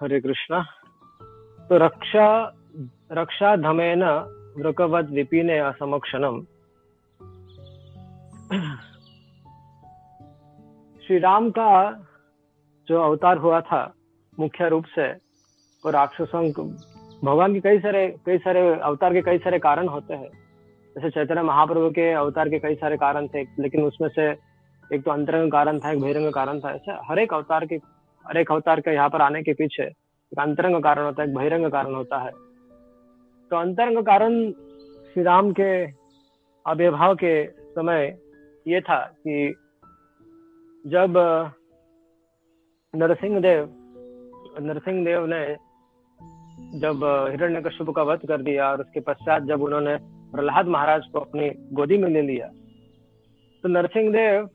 हरे कृष्णा। तो रक्षा रक्षा धमेन वृकवत विपिने असमक्षणम। श्री राम का जो अवतार हुआ था, मुख्य रूप से और राक्षसों भगवान के कई सारे कई सारे अवतार के कई सारे कारण होते हैं। जैसे चैतन्य महाप्रभु के अवतार के कई सारे कारण थे, लेकिन उसमें से एक तो अंतरंग कारण था, एक बहिरंग कारण था। ऐसे हर एक अवतार के हर एक अवतार के यहाँ पर आने के पीछे एक अंतरंग कारण होता है, एक बहिरंग कारण होता है। तो अंतरंग कारण श्री राम के आविर्भाव के समय ये था कि जब नरसिंह देव नरसिंह देव ने जब हिरण्य हिरण्यकश्यप का वध कर दिया और उसके पश्चात जब उन्होंने प्रहलाद महाराज को अपनी गोदी में ले लिया तो नरसिंह देव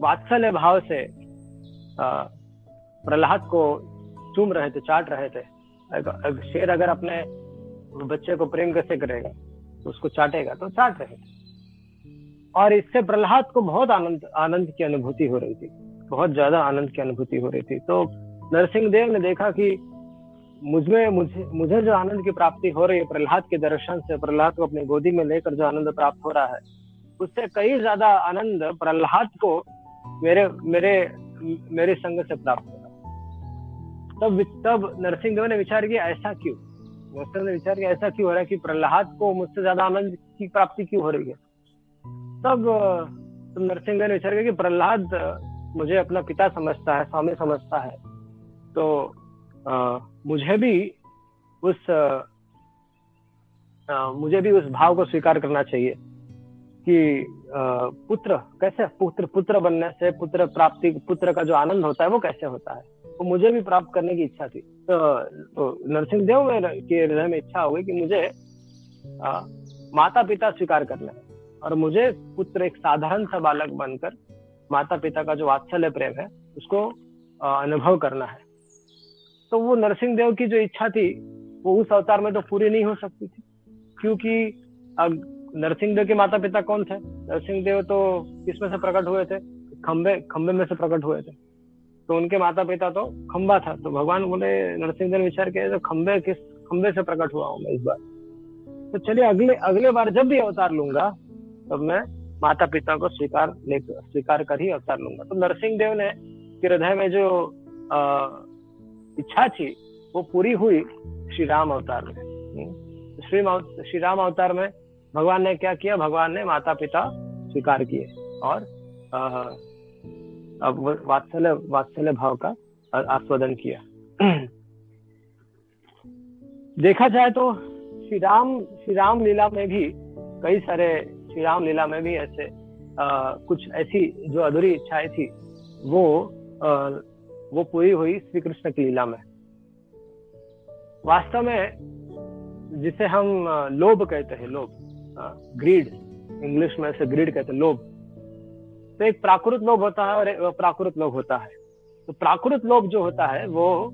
वात्सल्य भाव से प्रहलाद को चूम रहे थे, चाट रहे थे। शेर अगर अपने बच्चे को प्रेम कैसे करेगा तो उसको चाटेगा तो चाट रहे थे। और इससे प्रहलाद को बहुत आनंद आनंद की अनुभूति हो रही थी। बहुत ज़्यादा आनंद की अनुभूति हो रही थी। तो नरसिंह देव ने देखा कि मुझमें, मुझे मुझे जो आनंद की प्राप्ति हो रही है, प्रहलाद के दर्शन से, प्रहलाद को अपनी गोदी में लेकर जो आनंद प्राप्त हो रहा है, उससे कई ज़्यादा आनंद प्रहलाद को मेरे मेरे मेरे संग से प्राप्त हो तब तब नरसिंह देव ने विचार किया ऐसा क्यों? नरसिंह ने विचार किया ऐसा क्यों हो रहा है कि प्रहलाद को मुझसे ज़्यादा आनंद की प्राप्ति क्यों हो रही है? तब तब नरसिंह देव ने विचार किया कि प्रहलाद मुझे अपना पिता समझता है स्वामी समझता है। तो आ, मुझे भी उस आ, मुझे भी उस भाव को स्वीकार करना चाहिए कि आ, पुत्र कैसे? पुत्र पुत्र बनने से पुत्र प्राप्ति पुत्र का जो आनंद होता है वो कैसे होता है? तो मुझे भी प्राप्त करने की इच्छा थी। तो, तो नरसिंह देव में के हृदय में इच्छा हो गई कि मुझे आ, माता पिता स्वीकार करना है और मुझे पुत्र एक साधारण सा बालक बनकर माता पिता का जो वात्सल्य प्रेम है उसको अनुभव करना है। तो वो नरसिंह देव की जो इच्छा थी वो उस अवतार में तो पूरी नहीं हो सकती थी। क्योंकि नरसिंह देव के माता पिता कौन थे? नरसिंह देव तो किसमें से प्रकट हुए थे खंबे खंबे में से प्रकट हुए थे। तो उनके माता पिता तो खंबा था। तो भगवान बोले नरसिंह देव विचार किया तो खंबे किस खंबे से प्रकट हुआ हूँ मैं इस बार? तो चलिए अगले अगले बार जब भी अवतार लूँगा तब तो मैं माता पिता को स्वीकार लेकर स्वीकार कर ही अवतार लूँगा। तो नरसिंह देव ने हृदय में जो आ, इच्छा थी वो पूरी हुई श्री राम अवतार में। हम्म। श्री श्री राम अवतार में भगवान ने क्या किया? भगवान ने माता पिता स्वीकार किए और आ, अब वात्सल्य वात्सल्य भाव का आस्वादन किया। देखा जाए तो श्री राम श्री राम लीला में भी कई सारे श्री राम लीला में भी ऐसे आ, कुछ ऐसी जो अधूरी इच्छाएँ थी वो आ, वो पूरी हुई श्री कृष्ण की लीला में। वास्तव में जिसे हम लोभ कहते हैं लोभ ग्रीड इंग्लिश में से ग्रीड कहते हैं लोभ। तो एक प्राकृत लोभ होता है और एक प्राकृत लोभ होता है। तो प्राकृत लोभ जो होता है वो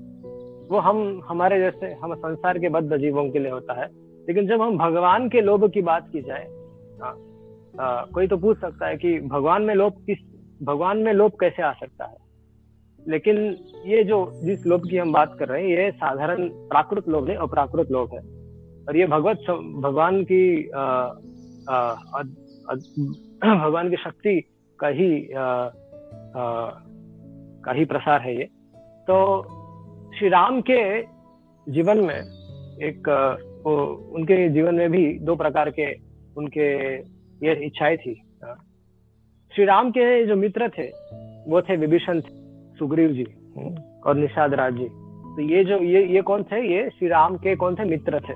वो हम हमारे जैसे हम संसार के बद्ध जीवों के लिए होता है। लेकिन जब हम भगवान के लोभ की बात की जाए आ, आ, कोई तो पूछ सकता है कि भगवान में लोभ किस भगवान में लोभ कैसे आ सकता है? लेकिन ये जो जिस लोभ की हम बात कर रहे हैं ये साधारण प्राकृत लोभ है और प्राकृत लोभ है। और ये भगवत भगवान की आ, आ, आ, आ, भगवान की शक्ति का ही आ, आ, का ही प्रसार है ये। तो श्री राम के जीवन में एक वो उनके जीवन में भी दो प्रकार के उनके ये इच्छाएँ थी। श्री राम के जो मित्र थे वो थे विभीषण सुग्रीव जी और निषाद राज जी। तो ये जो ये ये कौन थे? ये श्री राम के कौन थे? मित्र थे।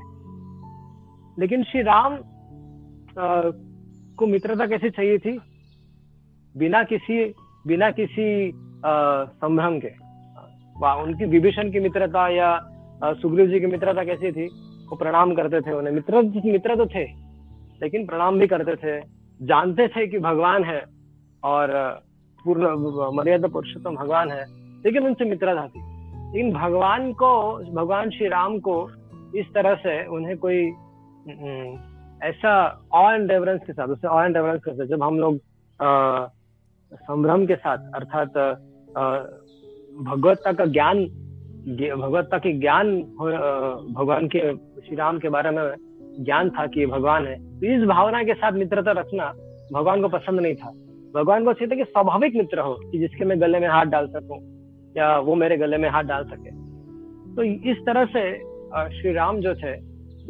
लेकिन श्री राम आ, को मित्रता कैसे चाहिए थी? बिना किसी बिना किसी संभ्रम के। उनकी विभीषण की मित्रता या सुग्रीव जी की मित्रता कैसी थी? वो प्रणाम करते थे उन्हें। मित्र मित्र तो थे, लेकिन प्रणाम भी करते थे। जानते थे कि भगवान है और पूर्ण, मर्यादा पुरुषोत्तम भगवान है, लेकिन उनसे मित्रता थी। लेकिन भगवान को, भगवान श्री राम को इस तरह से उन्हें कोई ऐसा ऑ एंड रेवरेंस के साथ उससे ऑ एंड रेवरेंस के साथ जब हम लोग संभ्रम के साथ अर्थात भगवत्ता का ज्ञान भगवत्ता के ज्ञान भगवान के श्री राम के बारे में ज्ञान था कि भगवान है। तो इस भावना के साथ मित्रता रखना भगवान को पसंद नहीं था। भगवान को चाहिए कि स्वाभाविक मित्र हो कि जिसके मैं गले में हाथ डाल सकूँ या वो मेरे गले में हाथ डाल सके। तो इस तरह से श्री राम जो थे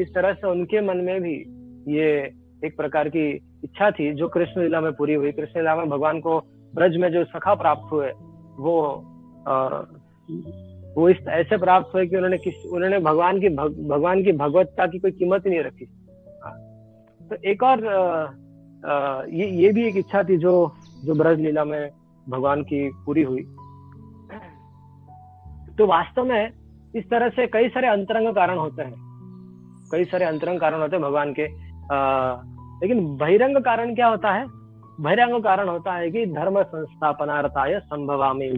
इस तरह से उनके मन में भी ये एक प्रकार की इच्छा थी जो कृष्ण लीला में पूरी हुई। कृष्ण लीला में भगवान को ब्रज में जो सखा प्राप्त हुए वो आ, वो इस ऐसे प्राप्त हुए कि उन्होंने किस उन्होंने भगवान की भग, भगवान की भगवत्ता की कोई कीमत नहीं रखी। हाँ। तो एक और आ, आ, ये ये भी एक इच्छा थी जो जो ब्रज लीला में भगवान की पूरी हुई। तो वास्तव में इस तरह से कई सारे अंतरंग कारण होते हैं। कई सारे अंतरंग कारण होते हैं भगवान के। लेकिन बहिरंग कारण क्या होता है? बहिरंग कारण होता है कि धर्म संस्थापनार्थाय संभवामी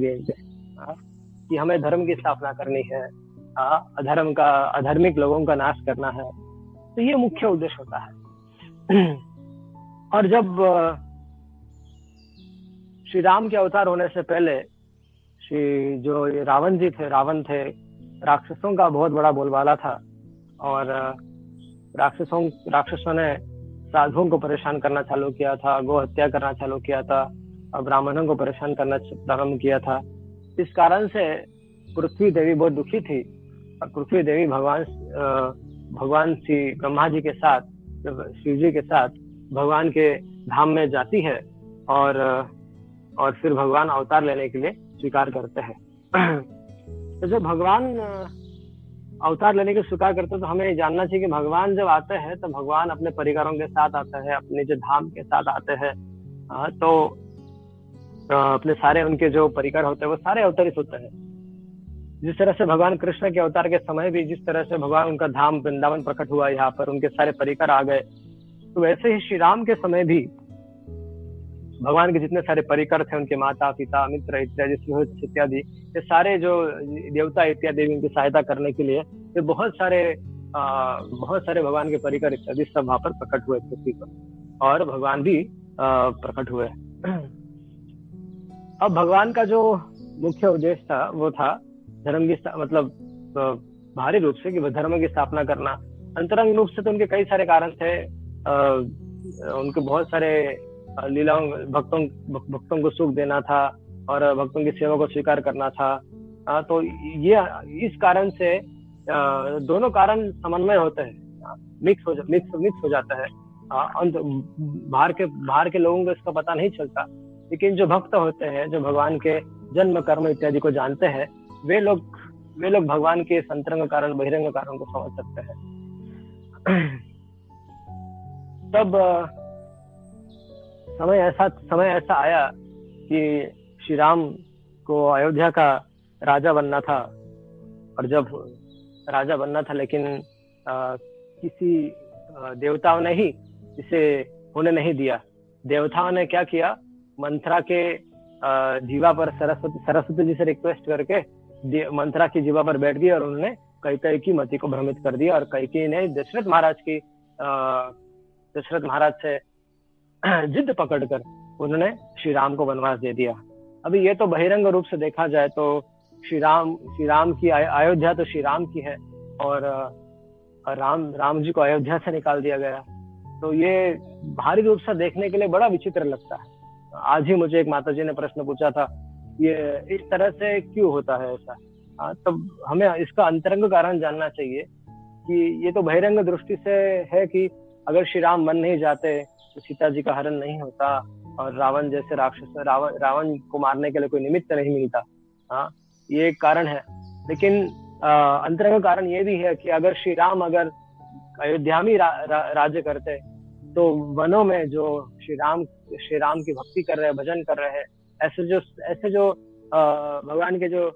कि हमें धर्म की स्थापना करनी हाँ, अधर्म का अधर्मिक लोगों का नाश करना है। तो ये मुख्य उद्देश्य होता है। और जब श्री राम के अवतार होने से पहले श्री जो रावण जी थे रावण थे राक्षसों का बहुत बड़ा बोलबाला था। और राक्षसों राक्षसों ने साधुओं को परेशान करना चालू किया था गो हत्या करना चालू किया था, और ब्राह्मणों को परेशान करना प्रारंभ किया था। इस कारण से पृथ्वी देवी बहुत दुखी थी, और पृथ्वी देवी भगवान भगवान श्री ब्रह्मा जी के साथ शिव जी के साथ भगवान के धाम में जाती है, और और फिर भगवान अवतार लेने के लिए स्वीकार करते हैं। तो जब भगवान अवतार लेने की स्वीकार करते हैं तो हमें जानना चाहिए कि भगवान जब आते हैं तो भगवान अपने परिवारों के साथ आते हैं, अपने जो धाम के साथ आते हैं। तो अपने सारे उनके जो परिकर होते हैं, वो सारे अवतरित होते हैं। जिस तरह से भगवान कृष्ण के अवतार के समय भी जिस तरह से भगवान उनका धाम वृंदावन प्रकट हुआ, यहाँ पर उनके सारे परिकर आ गए तो वैसे ही श्री राम के समय भी भगवान के जितने सारे परिकर थे उनके माता पिता मित्र इत्यादि इत्यादि ये सारे जो देवता इत्यादि उनकी सहायता करने के लिए ये बहुत सारे आ, बहुत सारे भगवान के परिकर इत्यादि सब वहाँ पर प्रकट हुए पृथ्वी पर। और भगवान भी प्रकट हुए। अब भगवान का जो मुख्य उद्देश्य था वो था धर्म की मतलब भारी रूप से कि धर्म की स्थापना करना। अंतरंग रूप से तो उनके कई सारे कारण थे। आ, उनके बहुत सारे लीलाओं भक्तों भक्तों को सुख देना था और भक्तों की सेवा को स्वीकार करना था। आ, तो ये इस कारण से आ, दोनों कारण समन्वय होते हैं। मिक्स हो मिक्स मिक्स हो जाता है। अंत बाहर के बाहर के लोगों को इसका पता नहीं चलता। लेकिन जो भक्त होते हैं जो भगवान के जन्म कर्म इत्यादि को जानते हैं वे लोग वे लोग भगवान के संतरंग कारण बहिरंग कारण को समझ सकते हैं। तब समय ऐसा समय ऐसा आया कि श्री राम को अयोध्या का राजा बनना था। और जब राजा बनना था लेकिन आ, किसी देवताओं ने ही इसे होने नहीं दिया। देवताओं ने क्या किया? मंत्रा के जीवा पर सरस्वती सरस्वती जी से रिक्वेस्ट करके मंत्रा की जीवा पर बैठ गई और उन्होंने कई कई की मति को भ्रमित कर दिया। और कई कई ने दशरथ महाराज की दशरथ महाराज से जिद पकड़कर उन्होंने श्री राम को वनवास दे दिया। अभी ये तो बहिरंग रूप से देखा जाए तो श्री राम श्री राम की अयोध्या तो श्री राम की है और राम राम जी को अयोध्या से निकाल दिया गया। तो ये भारी रूप से देखने के लिए बड़ा विचित्र लगता है। आज ही मुझे एक माता जी ने प्रश्न पूछा था, ये इस तरह से क्यों होता है ऐसा? हाँ तो हमें इसका अंतरंग कारण जानना चाहिए कि ये तो बहिरंग दृष्टि से है कि अगर श्री राम मन नहीं जाते सीता जी का हरण नहीं होता और रावण जैसे राक्षस रावण रावण को मारने के लिए कोई निमित्त नहीं मिलता। हाँ ये एक कारण है। लेकिन अंतरंग कारण ये भी है कि अगर श्री राम अगर अयोध्या में रा, रा, राज्य करते तो वनों में जो श्री राम श्री राम की भक्ति कर रहे हैं भजन कर रहे हैं ऐसे जो ऐसे जो भगवान के जो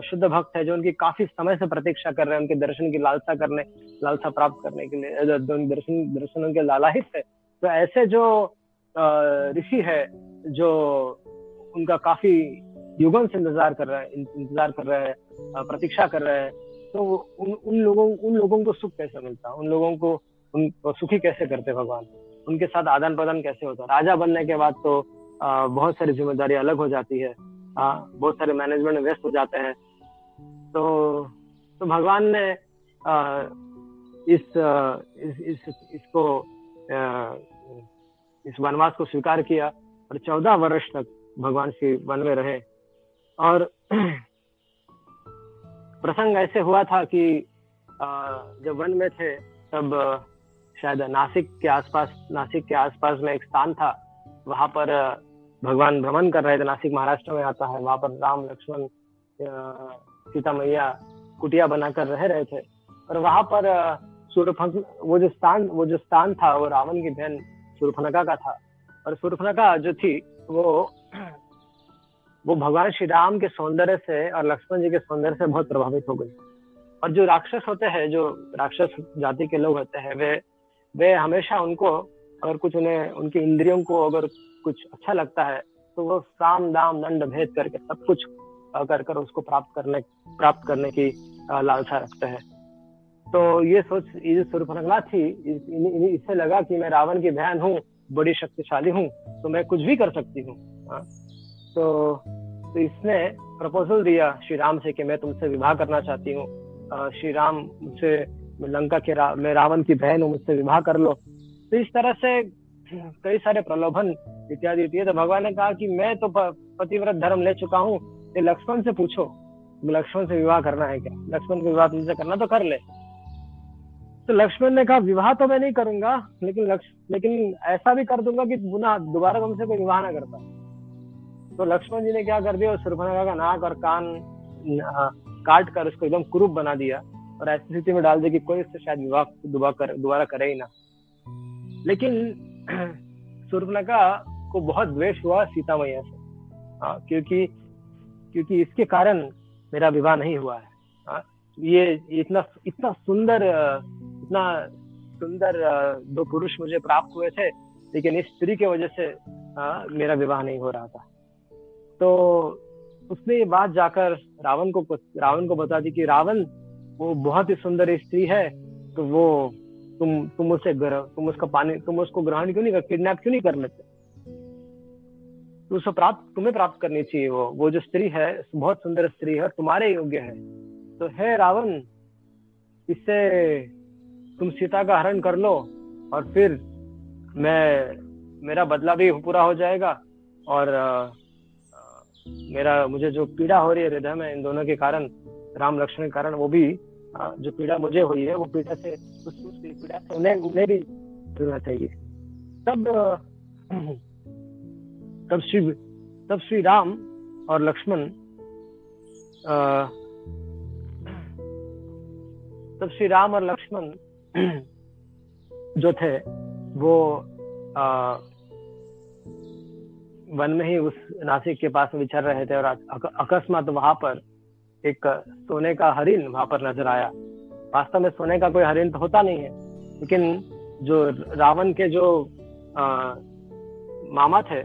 शुद्ध भक्त है जो उनकी काफ़ी समय से प्रतीक्षा कर रहे हैं उनके दर्शन की लालसा करने लालसा प्राप्त करने के लिए दर्शन दर्शनों के लालाहित है तो ऐसे जो ऋषि है जो उनका काफ़ी युगन से इंतज़ार कर रहे हैं इंतज़ार कर रहे हैं प्रतीक्षा कर रहे हैं तो उन उन लोगों उन लोगों को सुख कैसे मिलता? उन लोगों को उन सुखी कैसे करते भगवान? उनके साथ आदान प्रदान कैसे होता? राजा बनने के बाद तो आ, बहुत सारी ज़िम्मेदारी अलग हो जाती है आ, बहुत सारे मैनेजमेंट व्यस्त हो जाते हैं। तो तो भगवान ने आ, इस, इस इस इसको इस वनवास को स्वीकार किया और चौदह वर्ष तक भगवान श्री वन में रहे। और प्रसंग ऐसे हुआ था कि जब वन में थे, तब शायद नासिक के आसपास, नासिक के आसपास में एक स्थान था। वहाँ पर भगवान भ्रमण कर रहे थे। नासिक महाराष्ट्र में आता है। वहाँ पर राम, लक्ष्मण सीता मैया कुटिया बनाकर रह रहे थे। और वहाँ पर सूर्यफंक वो जो स्थान, वो जो स्थान था, वो रावण की बहन सूर्यफनका का था। और सूर्यफनका जो थी, वो वो भगवान श्री राम के सौंदर्य से और लक्ष्मण जी के सौंदर्य से बहुत प्रभावित हो गई। और जो राक्षस होते हैं, जो राक्षस जाति के लोग होते हैं, वे वे हमेशा उनको अगर कुछ उन्हें, उनकी इंद्रियों को अगर कुछ अच्छा लगता है तो वो साम दाम दंड भेद करके सब कुछ कर कर उसको प्राप्त करने प्राप्त करने की लालसा रखते हैं। तो ये सोच ये जो सूर्यफनगला थी इससे लगा कि मैं रावण की बहन हूँ बड़ी शक्तिशाली हूँ तो मैं कुछ भी कर सकती हूँ। हाँ। तो तो इसने प्रपोजल दिया श्री राम से कि मैं तुमसे विवाह करना चाहती हूँ। श्री राम मुझसे लंका के रा, मैं रावण की बहन हूँ मुझसे विवाह कर लो। तो इस तरह से कई सारे प्रलोभन इत्यादि दिए तो भगवान ने कहा कि मैं तो पतिव्रत धर्म ले चुका हूँ ये लक्ष्मण से पूछो लक्ष्मण से विवाह करना है क्या? लक्ष्मण को विवाह तुमसे करना तो कर ले। तो लक्ष्मण ने कहा विवाह तो मैं नहीं करूँगा लेकिन लक्ष्य लेकिन ऐसा भी कर दूँगा कि पुनः दोबारा तुमसे कोई विवाह ना करता। तो लक्ष्मण जी ने क्या कर दिया सुरभनगा का नाक और कान काट कर उसको एकदम कुरूप बना दिया और ऐसी स्थिति में डाल दिया कि कोई उससे शायद विवाह दोबारा कर, ही ना। लेकिन सुरभनगा को बहुत द्वेष हुआ सीता मैया से। हाँ क्योंकि क्योंकि इसके कारण मेरा विवाह नहीं हुआ है। हाँ ये इतना इतना सुंदर इतना सुंदर दो पुरुष मुझे प्राप्त हुए थे लेकिन इस स्त्री की वजह से आ, मेरा विवाह नहीं हो रहा था। तो उसने ये बात जाकर रावण को रावण को बता दी कि रावण वो बहुत ही सुंदर स्त्री है तो वो तुम तुम उसे तुम उसका पानी तुम उसको ग्रहण क्यों नहीं कर किडनैप क्यों नहीं कर लेते? तो उसे प्राप्त तुम्हें प्राप्त करनी चाहिए वो वो जो स्त्री है बहुत सुंदर स्त्री है और तुम्हारे योग्य है। तो है रावण इससे तुम सीता का हरण कर लो और फिर मैं, मेरा बदला भी पूरा हो जाएगा और मेरा, मुझे जो पीड़ा हो रही है हृदय में इन दोनों के कारण, राम लक्ष्मण के कारण, वो भी जो पीड़ा मुझे हुई है, वो पीड़ा से, उस पीड़ा से उन्हें उन्हें भी जुड़ना चाहिए। तब तब श्री तब श्री राम और लक्ष्मण तब श्री राम और लक्ष्मण जो थे वो आ, वन में ही उस नासिक के पास विचर रहे थे और अकस्मात वहाँ पर एक सोने का हरिण वहाँ पर नज़र आया। वास्तव में सोने का कोई हरिण तो होता नहीं है लेकिन जो रावण के जो आ, मामा थे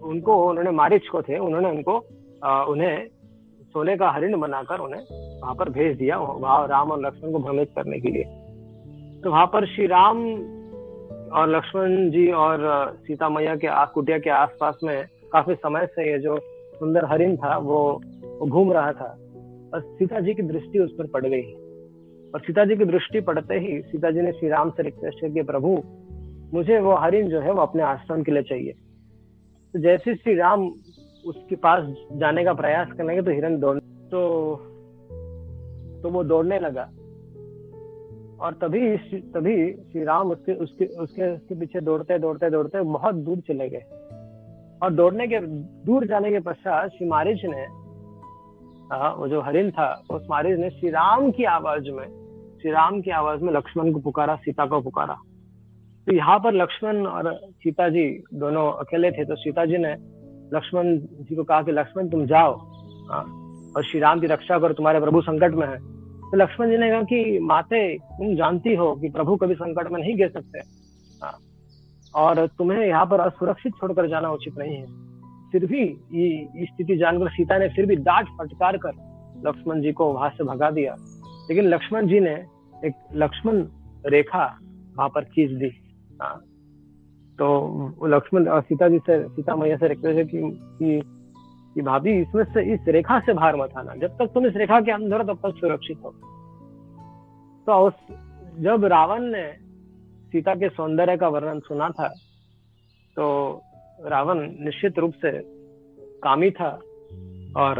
उनको उन्होंने मारिच को थे उन्होंने उनको आ, उन्हें सोने का हरिण बनाकर उन्हें वहाँ पर भेज दिया वहाँ राम और लक्ष्मण को भ्रमित करने के लिए। तो वहाँ पर श्री राम और लक्ष्मण जी और सीता मैया के कुटिया के आसपास में काफ़ी समय से ये जो सुंदर हरिण था, वो घूम रहा था। और सीता जी की दृष्टि उस पर पड़ गई। और सीता जी की दृष्टि पड़ते ही सीता जी ने श्री राम से रिक्वेस्ट किया प्रभु, मुझे वो हरिण जो है वो अपने आश्रम के लिए चाहिए। तो जैसे श्री राम उसके पास जाने का प्रयास करने लगे तो हिरण दौड़ तो तो वो दौड़ने लगा। और तभी तभी श्री राम उसके उसके उसके उसके पीछे दौड़ते दौड़ते दौड़ते बहुत दूर चले गए। और दौड़ने के दूर जाने के पश्चात श्री मारिज ने आ, वो जो हरिन था उस मारिज ने श्री राम की आवाज़ में श्री राम की आवाज़ में लक्ष्मण को पुकारा सीता को पुकारा। तो यहाँ पर लक्ष्मण और सीता जी दोनों अकेले थे तो सीता जी ने लक्ष्मण जी को कहा कि लक्ष्मण तुम जाओ हाँ और श्री राम की रक्षा करो तुम्हारे प्रभु संकट में है। तो लक्ष्मण जी ने कहा कि माते तुम जानती हो कि प्रभु कभी संकट में नहीं गिर सकते। हाँ। और तुम्हें यहाँ पर असुरक्षित छोड़कर जाना उचित नहीं है। फिर भी ये स्थिति जानकर सीता ने फिर भी डांट फटकार कर लक्ष्मण जी को वहाँ से भगा दिया। लेकिन लक्ष्मण जी ने एक लक्ष्मण रेखा वहाँ पर खींच दी। हाँ। तो लक्ष्मण सीता जी से सीता मैया से रिक्वेस्ट है कि, कि कि भाभी, इसमें से इस रेखा से बाहर मत आना। जब तक तुम इस रेखा के अंदर तब तक सुरक्षित हो। तो उस, जब रावण ने सीता के सौंदर्य का वर्णन सुना था तो रावण निश्चित रूप से कामी था और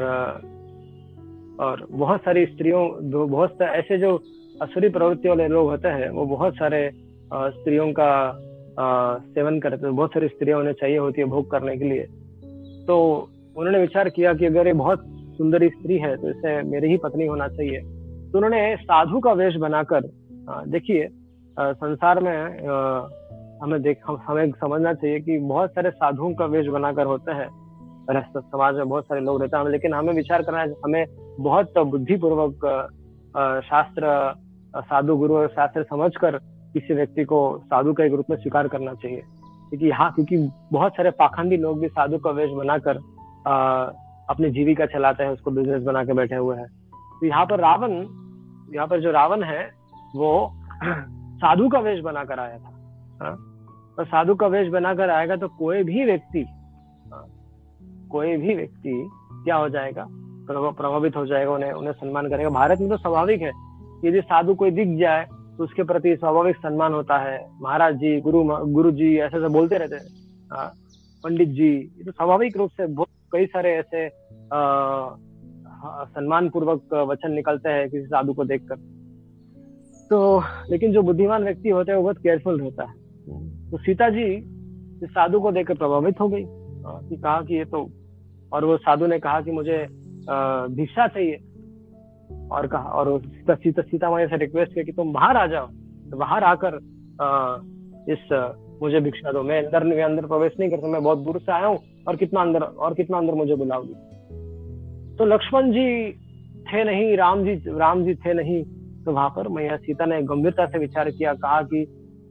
और बहुत सारी स्त्रियों बहुत ऐसे जो असुरी प्रवृत्ति वाले लोग होते हैं, वो बहुत सारे स्त्रियों का सेवन करते बहुत सारी स्त्रियाँ उन्हें चाहिए होती है भोग करने के लिए। तो उन्होंने विचार किया कि अगर ये बहुत सुंदर स्त्री है तो इसे मेरी ही पत्नी होना चाहिए। तो उन्होंने साधु का वेश बनाकर देखिए संसार में हमें देख, हमें समझना चाहिए कि बहुत सारे साधुओं का वेश बनाकर होते हैं। समाज में बहुत सारे लोग रहते हैं, लेकिन हमें विचार करना है, हमें बहुत बुद्धिपूर्वक शास्त्र साधु गुरु और शास्त्र समझकर किसी व्यक्ति को साधु का एक रूप में स्वीकार करना चाहिए। क्योंकि यहाँ, क्योंकि बहुत सारे पाखंडी लोग भी साधु का वेश बनाकर अपनी जीविका चलाते हैं उसको बिज़नेस बना के बैठे हुए हैं। तो यहाँ पर रावण यहाँ पर जो रावण है वो साधु का वेश बनाकर आया था। हाँ? और साधु का वेश बनाकर आएगा तो कोई भी व्यक्ति हाँ, कोई भी व्यक्ति क्या हो जाएगा? प्रभावित हो जाएगा उन्हें उन्हें सम्मान करेगा। भारत में तो स्वाभाविक है। यदि साधु कोई दिख जाए तो उसके प्रति स्वाभाविक सम्मान होता है। महाराज जी गुरु गुरु जी ऐसे ऐसे बोलते रहते हैं। हाँ, पंडित जी ये तो स्वाभाविक रूप से बहुत कई सारे ऐसे सम्मान पूर्वक वचन निकलते हैं किसी साधु को देखकर। तो लेकिन जो बुद्धिमान व्यक्ति होते हैं, वो बहुत केयरफुल रहता है। तो सीता जी इस साधु को देखकर प्रभावित हो गई कि कहा कि ये तो और वो साधु ने कहा कि मुझे भिक्षा चाहिए। और कहा, और सीता सीता सीता मैया से रिक्वेस्ट किया कि तुम बाहर आ जाओ तो बाहर आकर इस, मुझे भिक्षा दो। मैं अंदर अंदर प्रवेश नहीं करता मैं बहुत दूर से आया हूँ। और कितना अंदर और कितना अंदर मुझे बुलाओगी। तो लक्ष्मण जी थे नहीं राम जी राम जी थे नहीं तो वहाँ पर मैया सीता ने गंभीरता से विचार किया कहा कि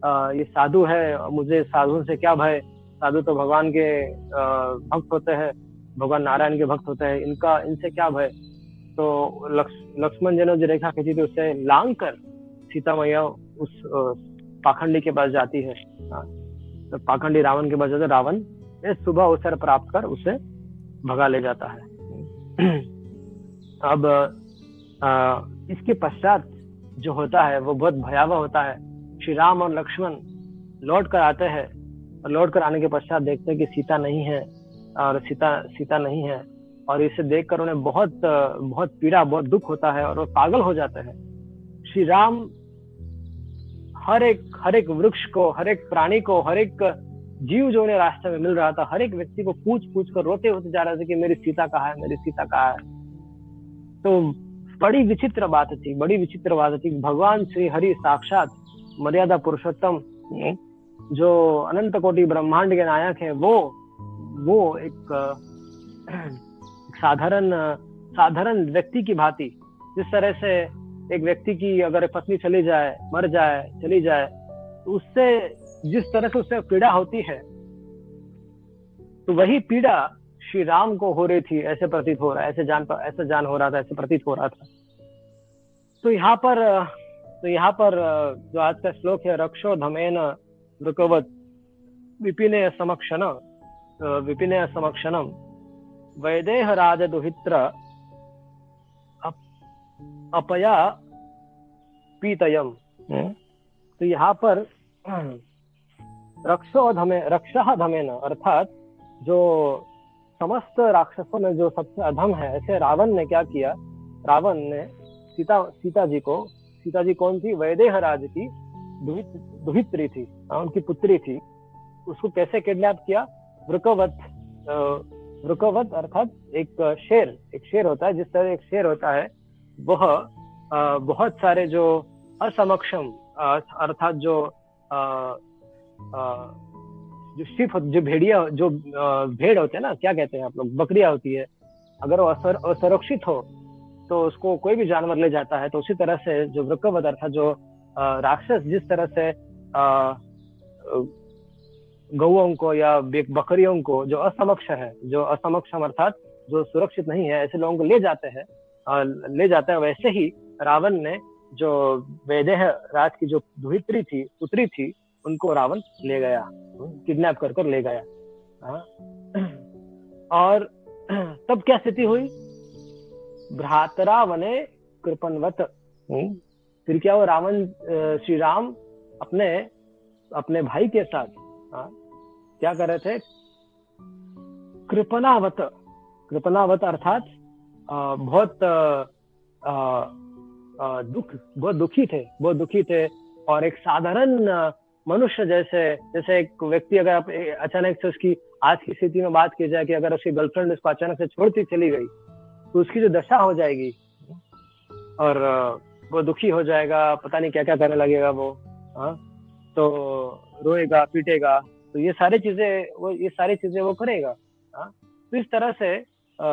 आ, ये साधु है मुझे साधु से क्या भय? साधु तो भगवान के भक्त होते हैं भगवान नारायण के भक्त होते हैं इनका इनसे क्या भय? तो लक्ष्मण जी ने जो रेखा खींची थी उससे लांग कर सीता मैया उस पाखंडी के पास जाती है। हाँ, तो पाखंडी रावण के पास जाते रावण सुबह अवसर प्राप्त कर उसे भगा ले जाता है। अब आ, इसके पश्चात जो होता है वो बहुत भयावह होता है। श्री राम और लक्ष्मण लौट कर आते हैं और लौट कर आने के पश्चात देखते हैं कि सीता नहीं है और सीता सीता नहीं है और इसे देखकर उन्हें बहुत बहुत पीड़ा बहुत दुख होता है और वो पागल हो जाते हैं। श्री राम हर एक हर एक वृक्ष को हर एक प्राणी को हर एक जीव जो उन्हें रास्ते में मिल रहा था हर एक व्यक्ति को पूछ पूछ कर रोते होते जा रहे थे कि मेरी सीता कहाँ है मेरी सीता कहाँ है। तो बड़ी विचित्र बात थी बड़ी विचित्र बात थी भगवान श्री हरि साक्षात मर्यादा पुरुषोत्तम जो अनंत कोटि ब्रह्मांड के नायक है वो वो एक साधारण साधारण व्यक्ति की भांति जिस तरह से एक व्यक्ति की अगर पत्नी चली जाए मर जाए चली जाए तो उससे जिस तरह से उससे पीड़ा होती है तो वही पीड़ा श्री राम को हो रही थी ऐसे प्रतीत हो रहा है ऐसे जान ऐसे जान हो रहा था ऐसे प्रतीत हो रहा था तो यहाँ पर तो यहाँ पर जो आज का श्लोक है रक्षो धमेन रुकवत विपिने समक्षण विपिने समक्षणम वैदेह राज दुहित्र अपया पीतयम हम्म। तो यहाँ पर रक्षो धमे रक्ष धमेन अर्थात जो समस्त राक्षसों में जो सबसे अधम है ऐसे रावण ने क्या किया? रावण ने सीता सीता जी को सीता जी कौन थी? वैदेह राज की दुहित्री थी हाँ, उनकी पुत्री थी। उसको कैसे किडनैप किया? वृकवत वृकवत अर्थात एक शेर एक शेर होता है जिस तरह एक शेर होता है वह बहुत सारे जो असमक्षम अर्थात जो जो शिप जो भेड़िया, जो भेड़ होते हैं ना, क्या कहते हैं आप लोग, बकरिया होती है, अगर वो असुरक्षित हो तो उसको कोई भी जानवर ले जाता है तो उसी तरह से जो वृकवत अर्थात जो राक्षस, जिस तरह से गौओं को या बकरियों को, जो असमक्ष है, जो असमक्षम अर्थात जो सुरक्षित नहीं है, ऐसे लोगों को ले जाते हैं ले जाते हैं, वैसे ही रावण ने जो वैदेह राज की जो दुहित्री थी, पुत्री थी उनको रावण ले गया किडनैप कर कर ले गया। हाँ। और तब क्या स्थिति हुई? भ्रातरा वने कृपनवत। फिर क्या वो रावण श्री राम अपने अपने भाई के साथ आ, हाँ, क्या कर रहे थे? कृपनावत कृपनावत अर्थात बहुत आ, आ, दुख बहुत दुखी थे बहुत दुखी थे। और एक साधारण मनुष्य जैसे जैसे एक व्यक्ति अगर आप अचानक से उसकी आज की स्थिति में बात की जाए कि अगर उसकी गर्लफ्रेंड उसको अचानक से छोड़ती चली गई तो उसकी जो दशा हो जाएगी और वो दुखी हो जाएगा पता नहीं क्या क्या करने लगेगा वो हाँ तो रोएगा पीटेगा तो ये सारी चीज़ें वो ये सारी चीज़ें वो करेगा हाँ। तो इस तरह से आ,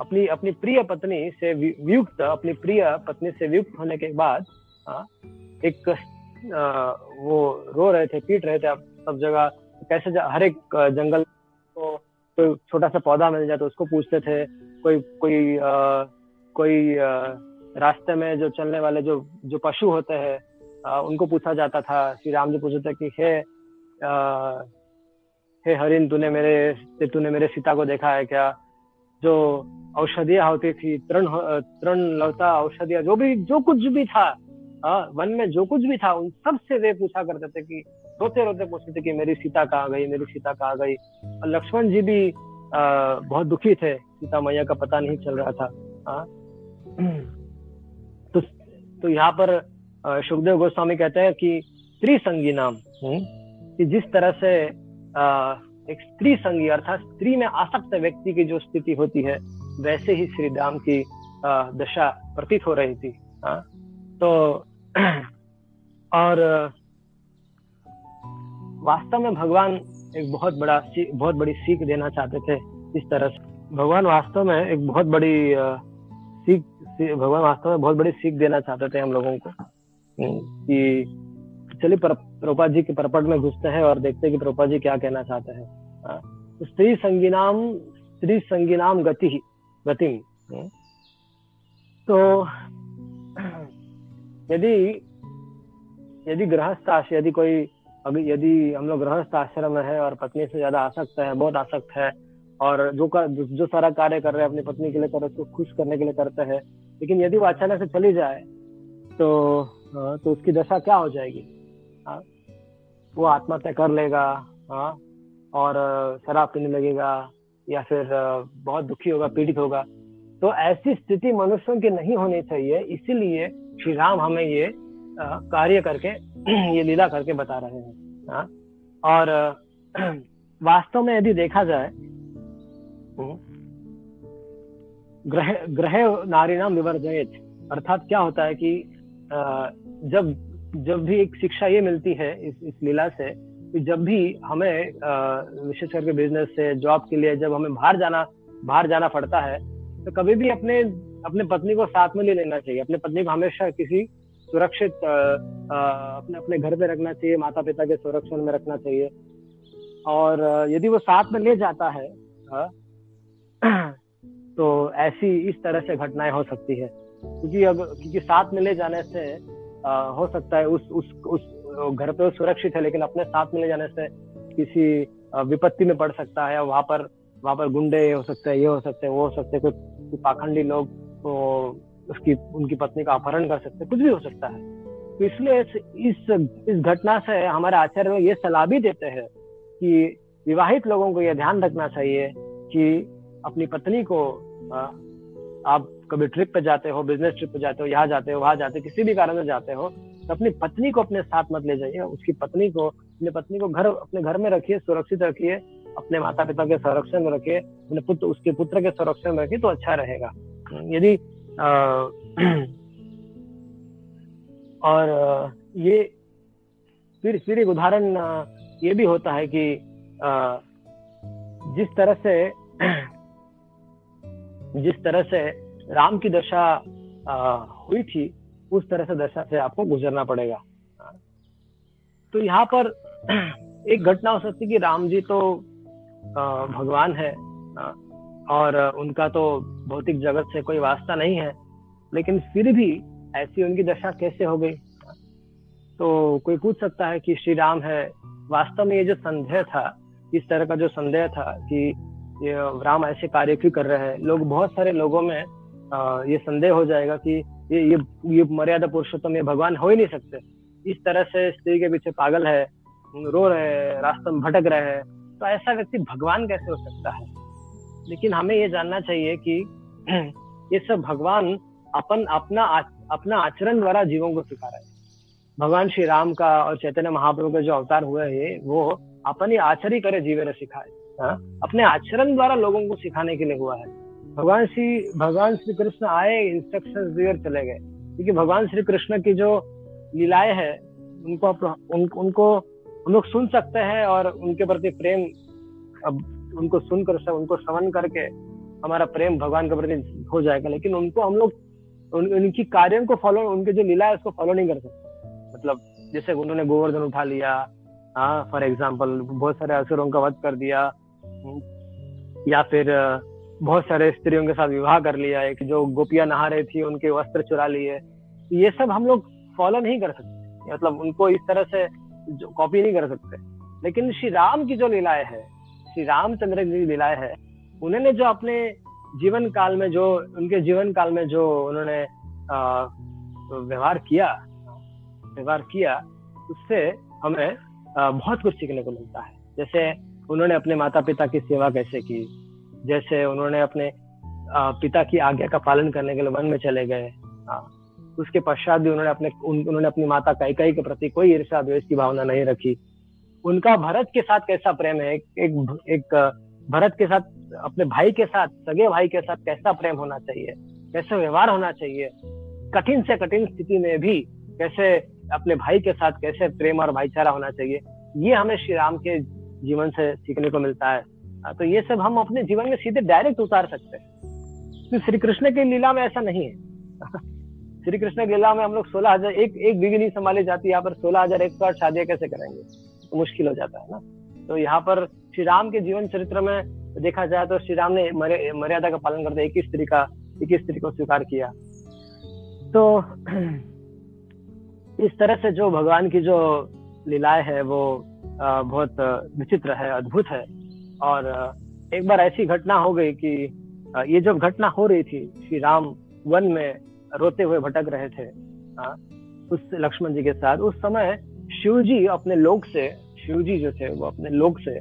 अपनी अपनी प्रिय पत्नी से वियुक्त अपनी प्रिय पत्नी से वियुक्त होने के बाद हाँ एक आ, वो रो रहे थे पीट रहे थे आप सब जगह। कैसे हर एक जंगल को कोई छोटा सा पौधा मिल जाए तो उसको पूछते थे। कोई कोई आ, कोई आ, रास्ते में जो चलने वाले जो जो पशु होते हैं उनको पूछा जाता था। श्री राम जी पूछते थे कि हे हे हरिन तूने मेरे तूने मेरे सीता को देखा है क्या? जो औषधियाँ होती थी तृण तृण लौता औषधियाँ जो भी जो कुछ भी था आ, वन में जो कुछ भी था उन सबसे वे पूछा करते थे कि रोते रोते पूछते थे कि मेरी सीता कहाँ गई मेरी सीता कहाँ गई? और लक्ष्मण जी भी आ, बहुत दुखी थे सीता मैया का पता नहीं चल रहा था। आ, तो तो यहाँ पर सुखदेव गोस्वामी कहते हैं कि स्त्री संगी नाम। हम्म, कि जिस तरह से आ, एक स्त्री संगी अर्थात स्त्री में आसक्त व्यक्ति की जो स्थिति होती है वैसे ही श्री राम की आ, दशा प्रतीत हो रही थी। आ, तो और वास्तव में भगवान एक बहुत बड़ा बहुत बड़ी सीख देना चाहते थे इस तरह से। भगवान वास्तव में एक बहुत बड़ी सीख भगवान वास्तव में बहुत बड़ी सीख देना चाहते थे हम लोगों को। हम्म, कि चलिए प्रभुपा जी के परपट में घुसते हैं और देखते हैं कि प्रभुपा जी क्या कहना चाहते हैं। हाँ, तो स्त्री संगीनाम स्त्री संगीनाम गति गति हम्म, तो यदि यदि गृहस्थ यदि कोई अभी यदि हम लोग गृहस्थ आश्रम में है और पत्नी से ज़्यादा आसक्त है बहुत आसक्त है और जो कर जो सारा कार्य कर रहे हैं अपनी पत्नी के लिए कर उसको खुश करने के लिए करते हैं लेकिन यदि वो अचानक से चली जाए तो हाँ, तो उसकी दशा क्या हो जाएगी? हाँ वो आत्महत्या कर लेगा हाँ और शराब पीने लगेगा या फिर बहुत दुखी होगा पीड़ित होगा। तो ऐसी स्थिति मनुष्यों की नहीं होनी चाहिए इसीलिए श्री राम हमें ये कार्य करके ये लीला करके बता रहे हैं। हाँ और वास्तव में यदि देखा जाए हम्म, ग्रह ग्रह नारी नाम विवर्जयत अर्थात क्या होता है कि जब जब भी एक शिक्षा ये मिलती है इस इस लीला से कि जब भी हमें विशेष करके बिज़नेस से जॉब के लिए जब हमें बाहर जाना बाहर जाना पड़ता है तो कभी भी अपने अपने पत्नी को साथ में ले लेना चाहिए। अपने पत्नी को हमेशा किसी सुरक्षित अपने अपने घर पे रखना चाहिए माता पिता के संरक्षण में रखना चाहिए। और यदि वो साथ में ले जाता है तो ऐसी इस तरह से घटनाएँ हो सकती है। क्योंकि अब, क्योंकि साथ में ले जाने से हो सकता है उस उस उस घर पे सुरक्षित है, लेकिन अपने साथ में ले जाने से किसी विपत्ति में पड़ सकता है वहाँ पर वहाँ पर गुंडे हो सकते हैं, ये हो सकते हैं, वो हो सकते हैं कोई पाखंडी लोग तो उसकी, उनकी पत्नी का अपहरण कर सकते, कुछ भी हो सकता है। तो इसलिए इस इस घटना से हमारे आचार्य में ये सलाह भी देते हैं कि विवाहित लोगों को यह ध्यान रखना चाहिए कि अपनी पत्नी को आप कभी ट्रिप पे जाते हो बिज़नेस ट्रिप पे जाते हो, यहाँ जाते हो, वहाँ जाते हो, किसी भी कारण से जाते हो तो अपनी पत्नी को अपने साथ मत ले जाइए। उसकी पत्नी को, अपनी पत्नी को घर, अपने घर में रखिए, सुरक्षित रखिए, अपने माता पिता के संरक्षण में रखिए, अपने पुत्र, उसके पुत्र के संरक्षण में रखिए तो अच्छा रहेगा। यदि और ये, फिर फिर एक उदाहरण ये भी होता है कि जिस तरह से, जिस तरह से राम की दशा हुई थी, उस तरह से दशा से आपको गुजरना पड़ेगा। तो यहाँ पर एक घटना हो सकती है कि राम जी तो भगवान है और उनका तो भौतिक जगत से कोई वास्ता नहीं है लेकिन फिर भी ऐसी उनकी दशा कैसे हो गई? तो कोई पूछ सकता है कि श्री राम है वास्तव में ये जो संदेह था इस तरह का जो संदेह था कि ये राम ऐसे कार्य क्यों कर रहे हैं? लोग बहुत सारे लोगों में आ, ये संदेह हो जाएगा कि ये ये ये मर्यादा पुरुषोत्तम ये भगवान हो ही नहीं सकते। इस तरह से स्त्री के पीछे पागल है रो रहे हैं रास्ते में भटक रहे हैं तो ऐसा व्यक्ति भगवान कैसे हो सकता है? लेकिन हमें ये जानना चाहिए कि ये सब भगवान अपन अपना अपना आचरण द्वारा जीवों को सिखा रहे हैं भगवान श्री राम का और चैतन्य महाप्रभु का जो अवतार हुए है वो अपन अपनी आचरी करे जीवन सिखाए। हाँ? अपने आचरण द्वारा लोगों को सिखाने के लिए हुआ है। भगवान श्री भगवान श्री कृष्ण आए इंस्ट्रक्शन दिए चले गए। क्योंकि भगवान श्री कृष्ण की जो लीलाएँ है उनको उन, उनको हम लोग सुन सकते हैं और उनके प्रति प्रेम उनको सुनकर उनको श्रवण करके हमारा प्रेम भगवान के प्रति हो जाएगा। लेकिन उनको हम लोग उन, उनकी कार्यों को फॉलो उनके जो लीला है उसको फॉलो नहीं कर सकते। मतलब जैसे उन्होंने गोवर्धन उठा लिया हाँ फॉर एग्ज़ाम्पल बहुत सारे असुरों का वध कर दिया या फिर बहुत सारे स्त्रियों के साथ विवाह कर लिया एक जो गोपियाँ नहा रही थी उनके वस्त्र चुरा लिए। ये सब हम लोग फॉलो नहीं कर सकते। मतलब उनको इस तरह से कॉपी नहीं कर सकते। लेकिन श्री राम की जो लीलाएँ है श्री रामचंद्र की लीलाएँ है। उन्होंने जो अपने जीवन काल में जो उनके जीवन काल में जो उन्होंने व्यवहार किया व्यवहार किया उससे हमें बहुत कुछ सीखने को मिलता है। जैसे उन्होंने अपने माता पिता की सेवा कैसे की? जैसे उन्होंने अपने पिता की आज्ञा का पालन करने के लिए वन में चले गए। उसके पश्चात भी उन्होंने अपने उन, उन्होंने अपनी माता कैकई के प्रति कोई ईर्षा द्वेष की भावना नहीं रखी। उनका भरत के साथ कैसा प्रेम है? एक एक, एक भरत के साथ अपने भाई के साथ सगे भाई के साथ कैसा प्रेम होना चाहिए? कैसे व्यवहार होना चाहिए? कठिन से कठिन स्थिति में भी कैसे अपने भाई के साथ कैसे प्रेम और भाईचारा होना चाहिए? ये हमें श्री राम के जीवन से सीखने को मिलता है तो ये सब हम अपने जीवन में सीधे डायरेक्ट उतार सकते हैं। तो श्री कृष्ण की लीला में ऐसा नहीं है। श्री कृष्ण की लीला में हम लोग सोलह हज़ार एक एक बीवी नहीं संभाली जाती। यहाँ पर सोलह हज़ार एक सौ आठ शादियाँ कैसे करेंगे? मुश्किल हो जाता है ना। तो यहाँ पर श्री राम के जीवन चरित्र में देखा जाए तो श्री राम ने मर्यादा का पालन करते ही स्त्री का ही स्त्री को स्वीकार किया। तो इस तरह से जो भगवान की जो लीलाएँ है वो बहुत विचित्र है, अद्भुत है। और एक बार ऐसी घटना हो गई कि ये जब घटना हो रही थी, श्री राम वन में रोते हुए भटक रहे थे उस लक्ष्मण जी के साथ, उस समय शिव जी अपने लोक से शिव जी जो थे वो अपने लोक से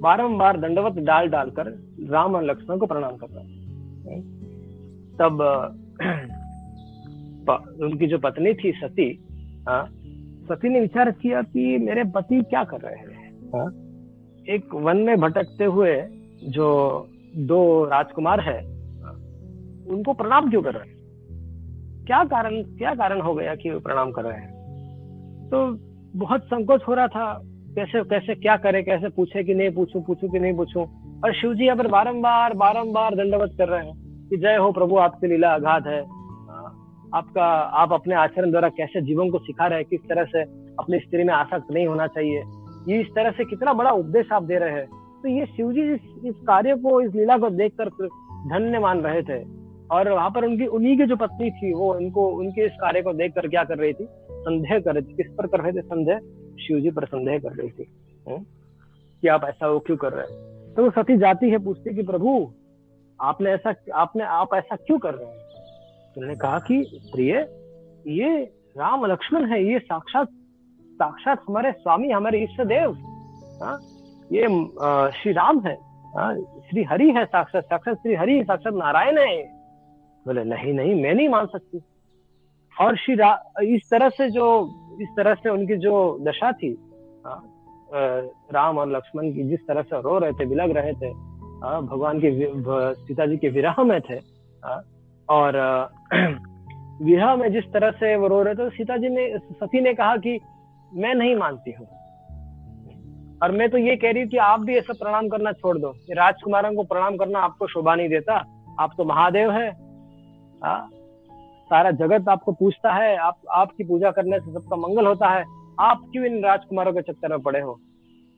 बारंबार दंडवत डाल डालकर राम और लक्ष्मण को प्रणाम कर रहे तब उनकी जो पत्नी थी सती सती ने विचार किया कि मेरे पति क्या कर रहे हैं एक वन में भटकते हुए जो दो राजकुमार है, उनको प्रणाम क्यों कर रहे हैं? क्या कारण क्या कारण हो गया कि वो प्रणाम कर रहे हैं? तो बहुत संकोच हो रहा था कैसे कैसे क्या करे कैसे पूछे कि नहीं पूछूँ पूछूँ कि नहीं पूछूँ। और शिव जी यहाँ पर बारम्बार बारम्बार दंडवत कर रहे हैं कि जय हो प्रभु आपकी लीला आघात है। आपका आप अपने आचरण द्वारा कैसे जीवन को सिखा रहे हैं किस तरह से अपनी स्त्री में आसक्त नहीं होना चाहिए। ये इस तरह से कितना बड़ा उपदेश आप दे रहे हैं। तो ये शिव जी इस, इस कार्य को इस लीला को देख कर धन्य मान रहे थे। और वहाँ पर उनकी उन्हीं की जो पत्नी थी वो उनको उनके इस कार्य को देख कर क्या कर रही थी? संदेह कर रही थी किस पर कर रहे थे संदेह? शिव जी पर संदेह कर रही थी? कि आप ऐसा वो क्यों कर रहे हैं? तो वो सती जाती है पूछती कि प्रभु आपने ऐसा आपने आप ऐसा क्यों कर रहे हैं? उन्होंने कहा कि प्रिय ये राम लक्ष्मण है ये साक्षात साक्षात हमारे स्वामी हमारे इष्ट देव हाँ, ये श्री राम है हाँ, श्री हरि है साक्षात साक्षात श्री हरि साक्षात नारायण है। बोले नहीं नहीं मैं नहीं मान सकती। और श्री इस तरह से जो इस तरह से उनकी जो दशा थी हाँ, राम और लक्ष्मण की जिस तरह से रो रहे थे बिलग रहे थे आ, भगवान के सीता जी के विरह में थे आ, और विवाह में जिस तरह से वो रो रहे थे सीता जी ने सती ने कहा कि मैं नहीं मानती हूँ। और मैं तो ये कह रही हूँ कि आप भी ऐसा प्रणाम करना छोड़ दो। राजकुमारों को प्रणाम करना आपको शोभा नहीं देता। आप तो महादेव है। आ? सारा जगत आपको पूछता है, आप, आपकी पूजा करने से सबका मंगल होता है। आप क्यों इन राजकुमारों के चक्कर में पड़े हो?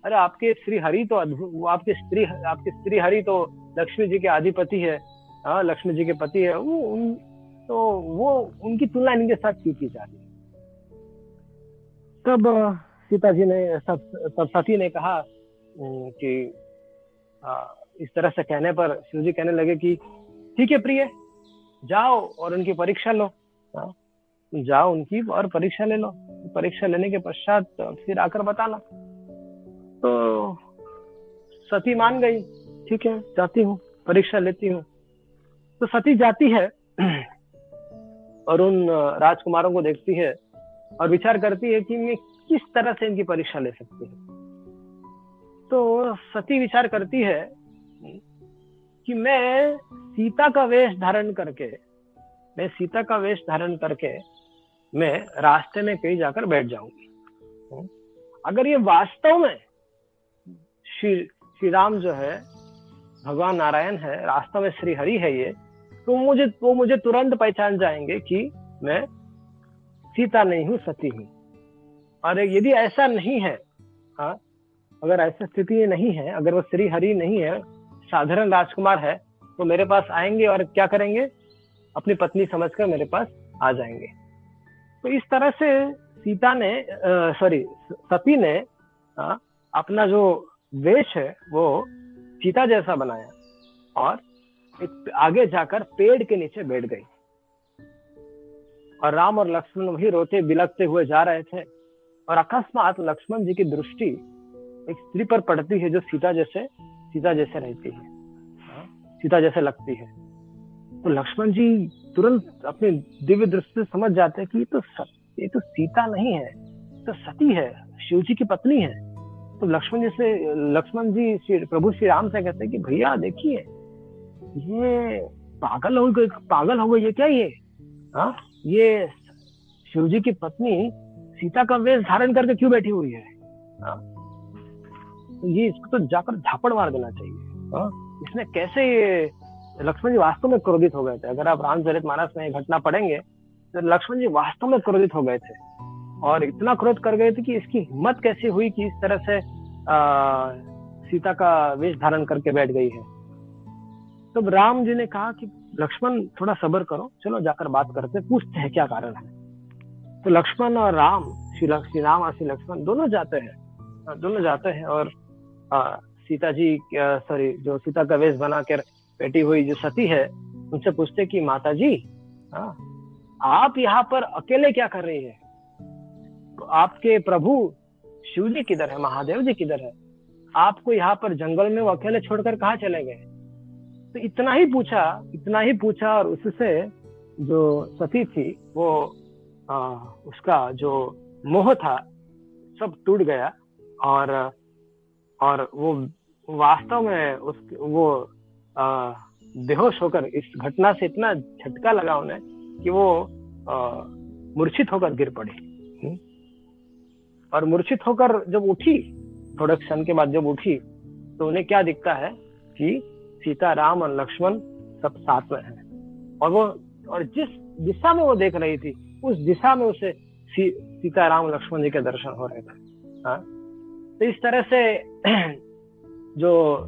अरे, आपके श्री हरि तो अद्भुत आपके स्त्री आपके स्त्री हरि तो लक्ष्मी जी के अधिपति है। हाँ लक्ष्मी जी के पति है। वो उन तो वो उनकी तुलना इनके साथ क्यों की जा रही तब सीता जी ने तब सती ने कहा कि इस तरह से कहने पर शिव जी कहने लगे कि, ठीक है प्रिय जाओ और उनकी परीक्षा लो। हाँ, जाओ उनकी और परीक्षा ले लो। परीक्षा लेने के पश्चात फिर आकर बताना। तो सती मान गई। ठीक है जाती हूँ परीक्षा लेती हूँ। तो सती जाती है और उन राजकुमारों को देखती है और विचार करती है कि मैं किस तरह से इनकी परीक्षा ले सकती हूँ। तो सती विचार करती है कि मैं सीता का वेश धारण करके, मैं सीता का वेश धारण करके मैं रास्ते में कहीं जाकर बैठ जाऊँगी। अगर ये वास्तव में श्री श्री राम जो है, भगवान नारायण है, रास्ता में श्री हरि है ये तो मुझे वो मुझे तुरंत पहचान जाएँगे कि मैं सीता नहीं हूँ, सती हूँ। और यदि ऐसा नहीं है हाँ अगर ऐसी स्थिति नहीं है, अगर वो श्री हरि नहीं है साधारण राजकुमार है तो मेरे पास आएँगे और क्या करेंगे? अपनी पत्नी समझकर मेरे पास आ जाएँगे। तो इस तरह से सीता ने सॉरी सती ने आ, अपना जो वेश है वो सीता जैसा बनाया और एक आगे जाकर पेड़ के नीचे बैठ गई। और राम और लक्ष्मण वही रोते बिलकते हुए जा रहे थे और अकस्मात लक्ष्मण जी की दृष्टि एक स्त्री पर पड़ती है जो सीता जैसे सीता जैसे रहती है। हाँ, सीता जैसे लगती है। तो लक्ष्मण जी तुरंत अपने दिव्य दृष्टि से समझ जाते हैं कि ये तो ये तो सीता नहीं है तो सती है शिव जी की पत्नी है। तो लक्ष्मण जी से लक्ष्मण जी प्रभु श्री राम से कहते हैं कि भैया देखिए ये पागल हो गई पागल हो गई ये क्या ये? हाँ? ये शिव जी की पत्नी सीता का वेश धारण करके क्यों बैठी हुई है? हाँ? तो ये इसको तो जाकर झापड़ मार देना चाहिए। हाँ? इसने कैसे लक्ष्मण जी वास्तव में क्रोधित हो गए थे? अगर आप रामचरित मानस में घटना पढ़ेंगे तो लक्ष्मण जी वास्तव में क्रोधित हो गए थे। और इतना क्रोध कर गए थे कि इसकी हिम्मत कैसे हुई कि इस तरह से आ, सीता का वेश धारण करके बैठ गई है? तब तो राम जी ने कहा कि लक्ष्मण थोड़ा सबर करो चलो जाकर बात करते पूछते हैं क्या कारण है। तो लक्ष्मण और राम श्री राम और श्री लक्ष्मण दोनों जाते हैं दोनों जाते हैं और आ, सीता जी सॉरी जो सीता का वेश बना कर बैठी हुई जो सती है उनसे पूछते कि माता जी आ, आप यहाँ पर अकेले क्या कर रही है? तो आपके प्रभु शिव जी किधर है महादेव जी किधर है? आपको यहाँ पर जंगल में वो अकेले छोड़कर कहा चले गए? तो इतना ही पूछा इतना ही पूछा और उससे जो सती थी वो आ, उसका जो मोह था सब टूट गया और और वो वास्तव में उस वो बेहोश होकर इस घटना से इतना झटका लगा उन्हें कि वो मूर्छित होकर गिर पड़ी। हम्म। और मूर्छित होकर जब उठी थोड़े क्षण के बाद जब उठी तो उन्हें क्या दिखता है कि सीता राम और लक्ष्मण सब साथ में हैं। और वो और जिस दिशा में वो देख रही थी उस दिशा में उसे सी, सीता राम लक्ष्मण जी के दर्शन हो रहे थे। हाँ? तो इस तरह से जो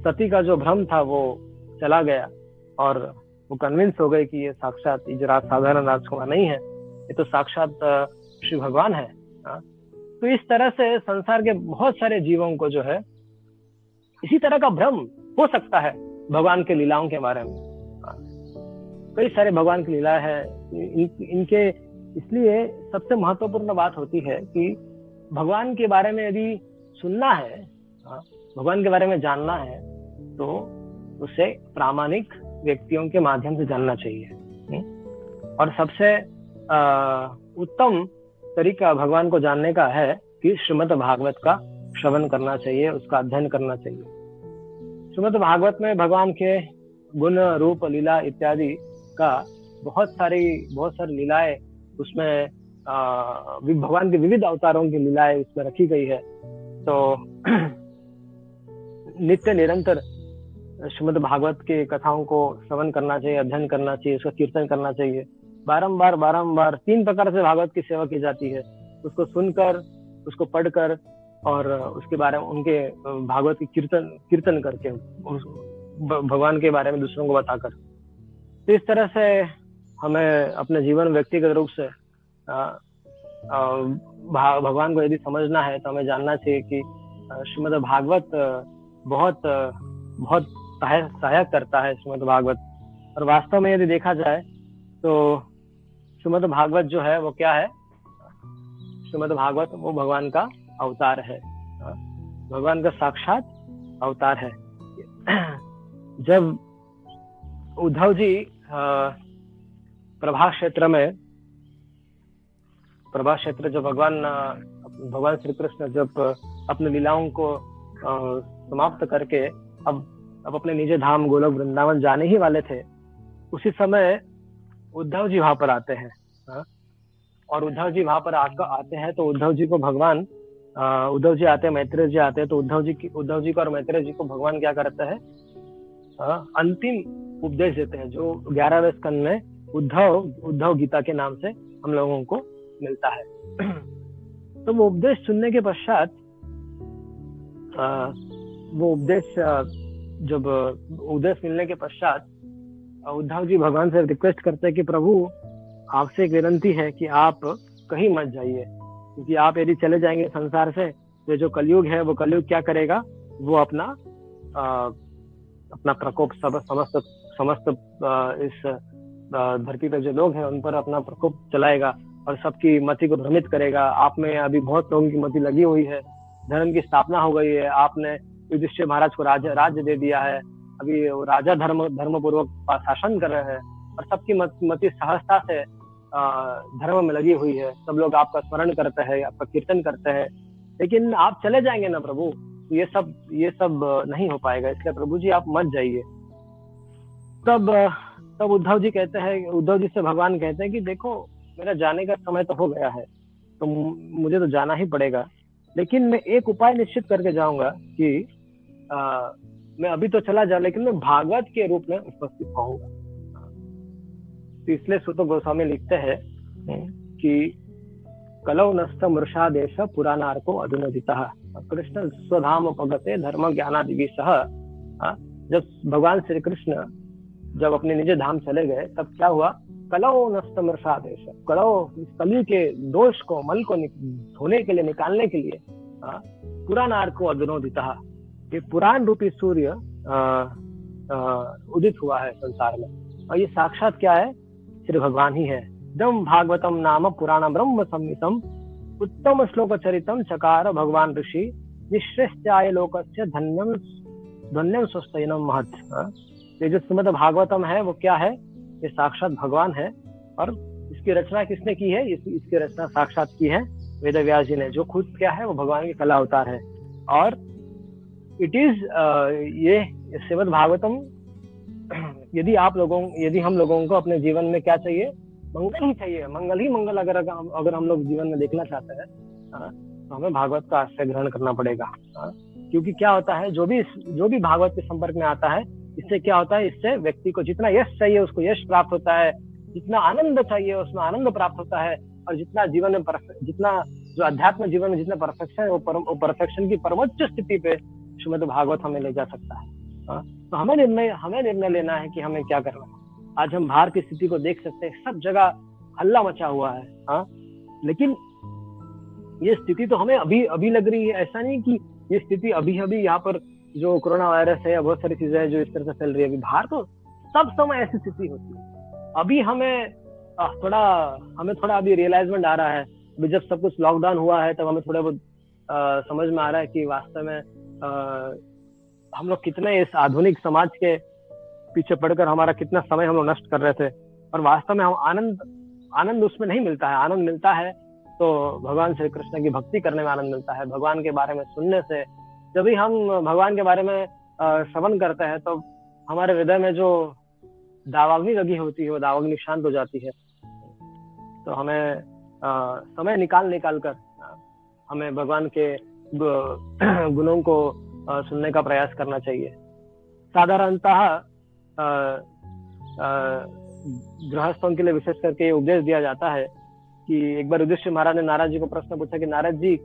सती का जो भ्रम था वो चला गया और वो कन्विंस हो गए कि ये साक्षात इजरात साधारण राजकुमार नहीं है। ये तो साक्षात श्री भगवान है। हाँ। तो इस तरह से संसार के बहुत सारे जीवों को जो है इसी तरह का भ्रम हो सकता है भगवान के लीलाओं के बारे में। हाँ। कई सारे भगवान की लीला है। इन, इनके इसलिए सबसे महत्वपूर्ण बात होती है कि भगवान के बारे में यदि सुनना है हाँ, भगवान के बारे में जानना है तो उसे प्रामाणिक व्यक्तियों के माध्यम से जानना चाहिए हम्म। और सबसे उत्तम तरीका भगवान को जानने का है कि श्रीमद भागवत का श्रवण करना चाहिए उसका अध्ययन करना चाहिए श्रीमद भागवत में भगवान के गुण रूप लीला इत्यादि का बहुत सारी बहुत सारी लीलाएँ उसमें भगवान के विविध अवतारों की लीलाएँ उसमें रखी गई है तो नित्य निरंतर श्रीमद भागवत के कथाओं को श्रवण करना चाहिए, अध्ययन करना चाहिए, उसका कीर्तन करना चाहिए। बारंबार बारंबार तीन प्रकार से भागवत की सेवा की जाती है। उसको सुनकर, उसको पढ़कर और उसके बारे में, उनके भागवत की कीर्तन कीर्तन करके भगवान के बारे में दूसरों को बताकर। तो इस तरह से हमें अपने जीवन व्यक्तिगत रूप से भगवान को यदि समझना है तो हमें जानना चाहिए कि श्रीमद भागवत बहुत बहुत सहायक करता है श्रीमद भागवत। और वास्तव में यदि देखा जाए तो श्रीमद भागवत जो है वो क्या है? श्रीमद भागवत वो भगवान का अवतार है। भगवान का साक्षात अवतार है। जब उद्धव जी प्रभा क्षेत्र में प्रभा क्षेत्र जो भगवान भगवान श्री कृष्ण जब अपने लीलाओं को समाप्त करके अब अब अपने निजे धाम गोलोक वृंदावन जाने ही वाले थे, उसी समय उद्धव जी वहाँ पर आते हैं? और उद्धव जी वहाँ पर आकर आते हैं तो उद्धव जी को भगवान उद्धव जी आते हैं, मैत्रेय जी आते हैं तो उद्धव जी उद्धव जी को और मैत्रेय जी को भगवान क्या करते हैं अंतिम उपदेश देते हैं, जो ग्यारहवें स्कंद में उद्धव उद्धव गीता के नाम से हम लोगों को मिलता है। तो वो उपदेश सुनने के पश्चात वो उपदेश जब उपदेश मिलने के पश्चात उद्धव जी भगवान से रिक्वेस्ट करते हैं कि प्रभु आपसे एक विनंती है कि आप कहीं मत जाइए क्योंकि आप यदि चले जाएँगे संसार से तो जो कलयुग है वो कलयुग क्या करेगा? वो अपना आ, अपना प्रकोप सब समस्त समस्त इस धरती पर जो लोग हैं उन पर अपना प्रकोप चलाएगा। और सबकी मति को भ्रमित करेगा। आप में अभी बहुत लोगों की मति लगी हुई है। धर्म की स्थापना हो गई है। आपने युधिष्ठिर महाराज को राज्य राज्य दे दिया है। अभी राजा धर्म धर्म पूर्वक शासन कर रहे हैं और सबकी मति सहजता से धर्म में लगी हुई है। सब लोग आपका स्मरण करते हैं, आपका कीर्तन करते हैं। लेकिन आप चले जाएँगे ना प्रभु? ये सब ये सब नहीं हो पाएगा। इसलिए प्रभु जी, आप मत जाइए। तब तब उद्धव जी कहते हैं, उद्धव जी से भगवान कहते हैं कि देखो मेरा जाने का समय तो हो गया है तो मुझे तो जाना ही पड़ेगा। लेकिन मैं एक उपाय निश्चित करके जाऊँगा कि आ, मैं अभी तो चला जाऊँ लेकिन मैं भागवत के रूप में उपस्थित पाऊँगा तो इसलिए सुत गोस्वामी लिखते हैं कि कलौ नस्त मृषा देश पुराणार्को अधुनोदिता। कृष्ण स्वधाम उपगते धर्म ज्ञानादि सह जब भगवान श्री कृष्ण जब अपने निज धाम चले गए तब क्या हुआ? कलौ देश कलौ कली के दोष को, मल को धोने के लिए, निकालने के लिए पुराण को अधुनोदिता ये पुराण रूपी सूर्य उदित हुआ है संसार में। और ये साक्षात क्या है? श्री भगवान ही है। दम भागवतम नाम पुराण ब्रह्म संहितम, उत्तम श्लोक चरितम चकार भगवान ऋषि निश्रेष्टाय लोक से धन्यम धन्यम स्वस्थ महत। ये जो श्रीमद भागवतम है, वो क्या है? ये साक्षात भगवान है और इसकी रचना किसने की है? इस, इसकी रचना साक्षात की है वेद व्यास जी ने। जो खुद क्या है वो भगवान की कला अवतार है। और इट इज़ ये श्रीमद भागवतम यदि आप लोगों यदि हम लोगों को अपने जीवन में क्या चाहिए? मंगल ही चाहिए। मंगल ही मंगल अगर अगर हम लोग जीवन में देखना चाहते हैं तो हमें भागवत का आश्रय ग्रहण करना पड़ेगा। क्योंकि क्या होता है जो भी जो भी भागवत के संपर्क में आता है इससे क्या होता है? इससे व्यक्ति को जितना यश चाहिए उसको यश प्राप्त होता है। जितना आनंद चाहिए उसमें आनंद प्राप्त होता है। और जितना जीवन में जितना जो अध्यात्म जीवन में जितना परफेक्शन है वो परफेक्शन की परमोच्च स्थिति पे श्रीमद भागवत हमें ले जा सकता है। हाँ, तो हमें निर्णय हमें निर्णय लेना है कि हमें क्या करना है। आज हम बाहर की स्थिति को देख सकते हैं सब जगह हल्ला मचा हुआ है। हाँ? लेकिन ये स्थिति तो हमें अभी अभी लग रही है। ऐसा नहीं कि ये स्थिति अभी अभी यहाँ पर जो कोरोना वायरस है या बहुत सारी चीज़ें हैं जो इस तरह से फैल रही है अभी बाहर तो सब समय ऐसी स्थिति होती है। अभी हमें थोड़ा हमें थोड़ा अभी रियलाइजमेंट आ रहा है। अभी जब सब कुछ लॉकडाउन हुआ है तब हमें थोड़ा बहुत समझ में आ रहा है कि वास्तव में आ, हम लोग कितने इस आधुनिक समाज के पीछे पड़कर हमारा कितना समय हम लोग नष्ट कर रहे थे। और वास्तव में हम आनंद आनंद उसमें नहीं मिलता है। आनंद मिलता है तो भगवान श्री कृष्ण की भक्ति करने में आनंद मिलता है। भगवान के बारे में सुनने से जब भी हम भगवान के बारे में श्रवण करते हैं तो हमारे हृदय में जो दावाग्नि लगी होती है वो दावाग्नि शांत हो जाती है। तो हमें आ, समय निकाल निकाल कर हमें भगवान के गुणों को आ, सुनने का प्रयास करना चाहिए। साधारणतः गृहस्थों के लिए विशेष करके ये उपदेश दिया जाता है कि एक बार युधिष्ठिर महाराज ने नाराज़ जी को प्रश्न पूछा कि नाराज़ जी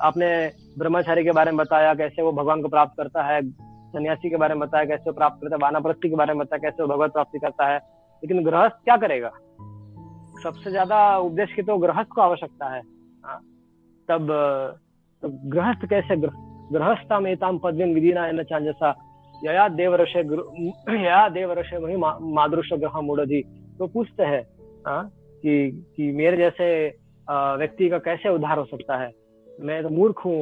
आपने ब्रह्मचारी के बारे में बताया कैसे वो भगवान को प्राप्त करता है सन्यासी के बारे में बताया कैसे वो प्राप्त करता है वानाप्रस्थी के बारे में बताया कैसे वो भगवत प्राप्ति करता है। लेकिन गृहस्थ क्या करेगा? सबसे ज़्यादा उपदेश की तो गृहस्थ को आवश्यकता है। हाँ। तब तो गृहस्थ कैसे गृहस्था में ताम पद्म विधि ना चांजसा। यया देव देवरष यया देवरष वही मादृश ग्रह मूढ़ी तो पूछते हैं हाँ, कि कि मेरे जैसे व्यक्ति का कैसे उद्धार हो सकता है? मैं तो मूर्ख हूँ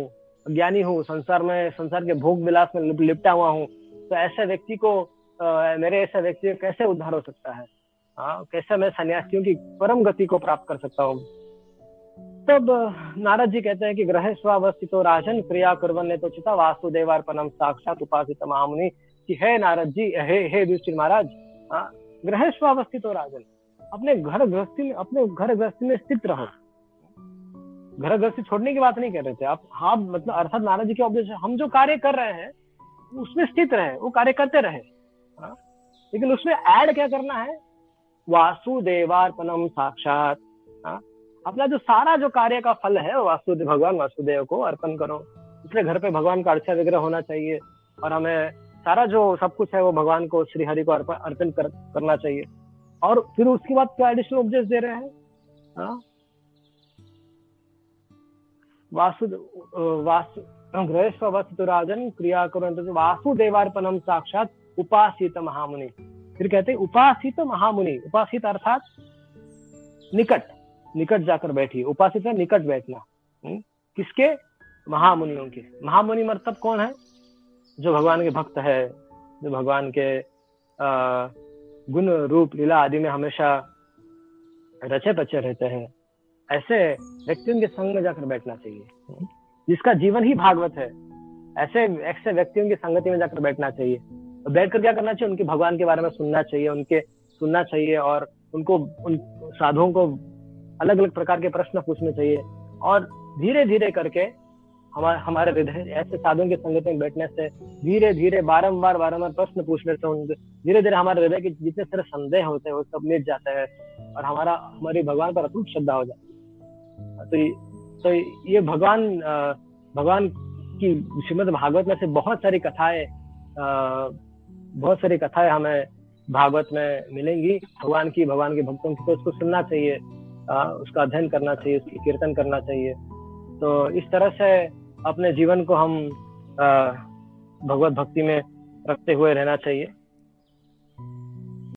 ज्ञानी हूँ संसार में संसार के भोग विलास में लिपटा हुआ हूँ तो ऐसे व्यक्ति को आ, मेरे ऐसे व्यक्ति कैसे उद्धार हो सकता है? हाँ कैसे मैं सन्यासियों की परम गति को प्राप्त कर सकता हूँ? तब नारद जी कहते हैं कि ग्रह स्वावस्थित राजन क्रिया ने तो चिता वासुदेवार्पणम साक्षात उपासित महामुनि कि है नारद जी हे हे युधिष्ठिर महाराज हाँ, ग्रह स्वावस्थित राजन अपने घर गृहस्थी में अपने घर गृहस्थी में स्थित रहो। घर घर से छोड़ने की बात नहीं कर रहे थे। आप हाँ मतलब अर्थात नारद जी के उपदेश हम जो कार्य कर रहे हैं उसमें स्थित रहे वो कार्य करते रहे। हाँ? लेकिन उसमें ऐड क्या करना है? वासुदेवार्पणम साक्षात। हाँ? अपना जो सारा जो कार्य का फल है वासुदेव भगवान वासुदेव को अर्पण करो। इसलिए घर पे भगवान का अर्चा विग्रह होना चाहिए और हमें सारा जो सब कुछ है वो भगवान को श्री हरि को अर्पण कर, करना चाहिए। और फिर उसके बाद क्या एडिशनल उपदेश दे रहे हैं? हाँ? वासु क्रिया करो वासुदेवार्पणम साक्षात उपासित महामुनि। फिर कहते उपासित महामुनि, उपासित अर्थात निकट निकट जाकर बैठी उपासित है निकट बैठना। हम्म? किसके? महामुनियों के। महामुनि मतलब कौन है? जो भगवान के भक्त है, जो भगवान के गुण, रूप, लीला आदि में हमेशा रचे बचे रहते हैं। ऐसे व्यक्तियों के संग में जाकर बैठना चाहिए। जिसका जीवन ही भागवत है, ऐसे ऐसे व्यक्तियों की संगति में जाकर बैठना चाहिए। तो बैठकर क्या करना चाहिए? उनके भगवान के बारे में सुनना चाहिए, उनके सुनना चाहिए और उनको, उन साधुओं को अलग अलग प्रकार के प्रश्न पूछने चाहिए। और धीरे धीरे करके हमारे हमारे हृदय, ऐसे साधुओं की संगति में बैठने से धीरे धीरे बारम्बार बारम्बार प्रश्न पूछने से उनके धीरे धीरे हमारे हृदय के जितने सारे संदेह होते हैं, वो सब मिट जाते हैं और हमारा, हमारी भगवान पर अटूट श्रद्धा हो जाती है। तो तो ये भगवान भगवान की श्रीमद भागवत में से बहुत सारी कथाएँ बहुत सारी कथाएँ हमें भागवत में मिलेंगी। भगवान की, भगवान के भक्तों की तो उसको सुनना चाहिए उसका अध्ययन करना चाहिए, उसकी कीर्तन करना चाहिए। तो इस तरह से अपने जीवन को हम भगवत भक्ति में रखते हुए रहना चाहिए।